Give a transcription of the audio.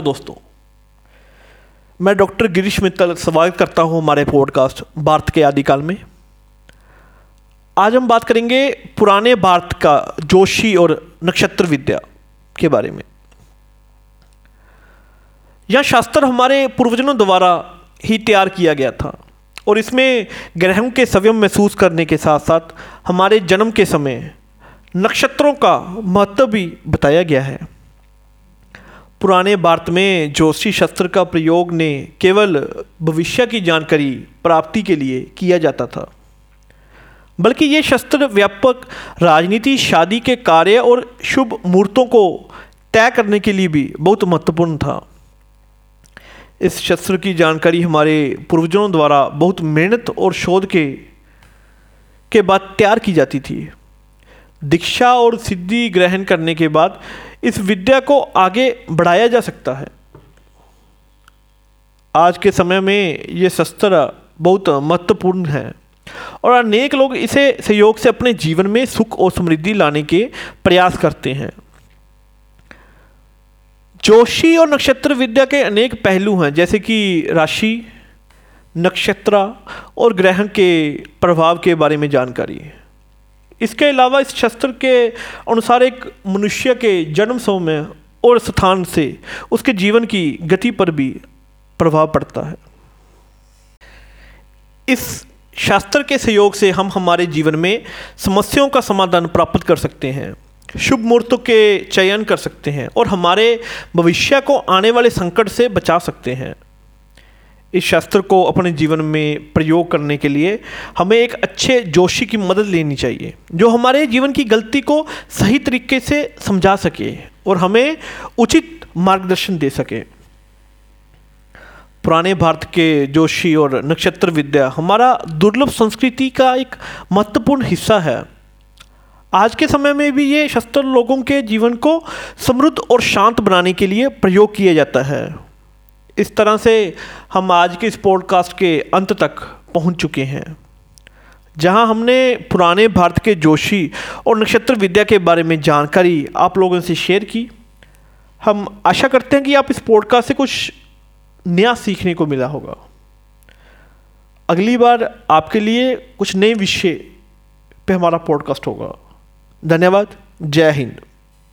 दोस्तों, मैं डॉक्टर गिरीश मित्तल स्वागत करता हूँ हमारे पॉडकास्ट भारत के आदिकाल में। आज हम बात करेंगे पुराने भारत का जोशी और नक्षत्र विद्या के बारे में। यह शास्त्र हमारे पूर्वजों द्वारा ही तैयार किया गया था और इसमें ग्रहों के संयम महसूस करने के साथ साथ हमारे जन्म के समय नक्षत्रों का महत्व भी बताया गया है। पुराने भारत में ज्योतिषी शस्त्र का प्रयोग ने केवल भविष्य की जानकारी प्राप्ति के लिए किया जाता था। बल्कि ये शस्त्र व्यापक राजनीति, शादी के कार्य और शुभ मुहूर्तों को तय करने के लिए भी बहुत महत्वपूर्ण था। इस शस्त्र की जानकारी हमारे पूर्वजों द्वारा बहुत मेहनत और शोध के के बाद तैयार की जाती थी। दीक्षा और सिद्धि ग्रहण करने के बाद इस विद्या को आगे बढ़ाया जा सकता है। आज के समय में ये शस्त्र बहुत महत्वपूर्ण है और अनेक लोग इसे सहयोग से अपने जीवन में सुख और समृद्धि लाने के प्रयास करते हैं। जोशी और नक्षत्र विद्या के अनेक पहलू हैं, जैसे कि राशि, नक्षत्र और ग्रहण के प्रभाव के बारे में जानकारी। इसके अलावा इस शस्त्र के अनुसार एक मनुष्य के जन्म समय और स्थान से उसके जीवन की गति पर भी प्रभाव पड़ता है। इस शास्त्र के सहयोग से हम हमारे जीवन में समस्याओं का समाधान प्राप्त कर सकते हैं, शुभ मुहूर्तों के चयन कर सकते हैं और हमारे भविष्य को आने वाले संकट से बचा सकते हैं। इस शास्त्र को अपने जीवन में प्रयोग करने के लिए हमें एक अच्छे जोशी की मदद लेनी चाहिए, जो हमारे जीवन की गलती को सही तरीके से समझा सके और हमें उचित मार्गदर्शन दे सके। पुराने भारत के जोशी और नक्षत्र विद्या हमारा दुर्लभ संस्कृति का एक महत्वपूर्ण हिस्सा है। आज के समय में भी ये शस्त्र लोगों के जीवन को समृद्ध और शांत बनाने के लिए प्रयोग किया जाता है। इस तरह से हम आज के इस पॉडकास्ट के अंत तक पहुँच चुके हैं, जहाँ हमने पुराने भारत के जोशी और नक्षत्र विद्या के बारे में जानकारी आप लोगों से शेयर की। हम आशा करते हैं कि आप इस पॉडकास्ट से कुछ नया सीखने को मिला होगा। अगली बार आपके लिए कुछ नए विषय पे हमारा पॉडकास्ट होगा। धन्यवाद। जय हिंद।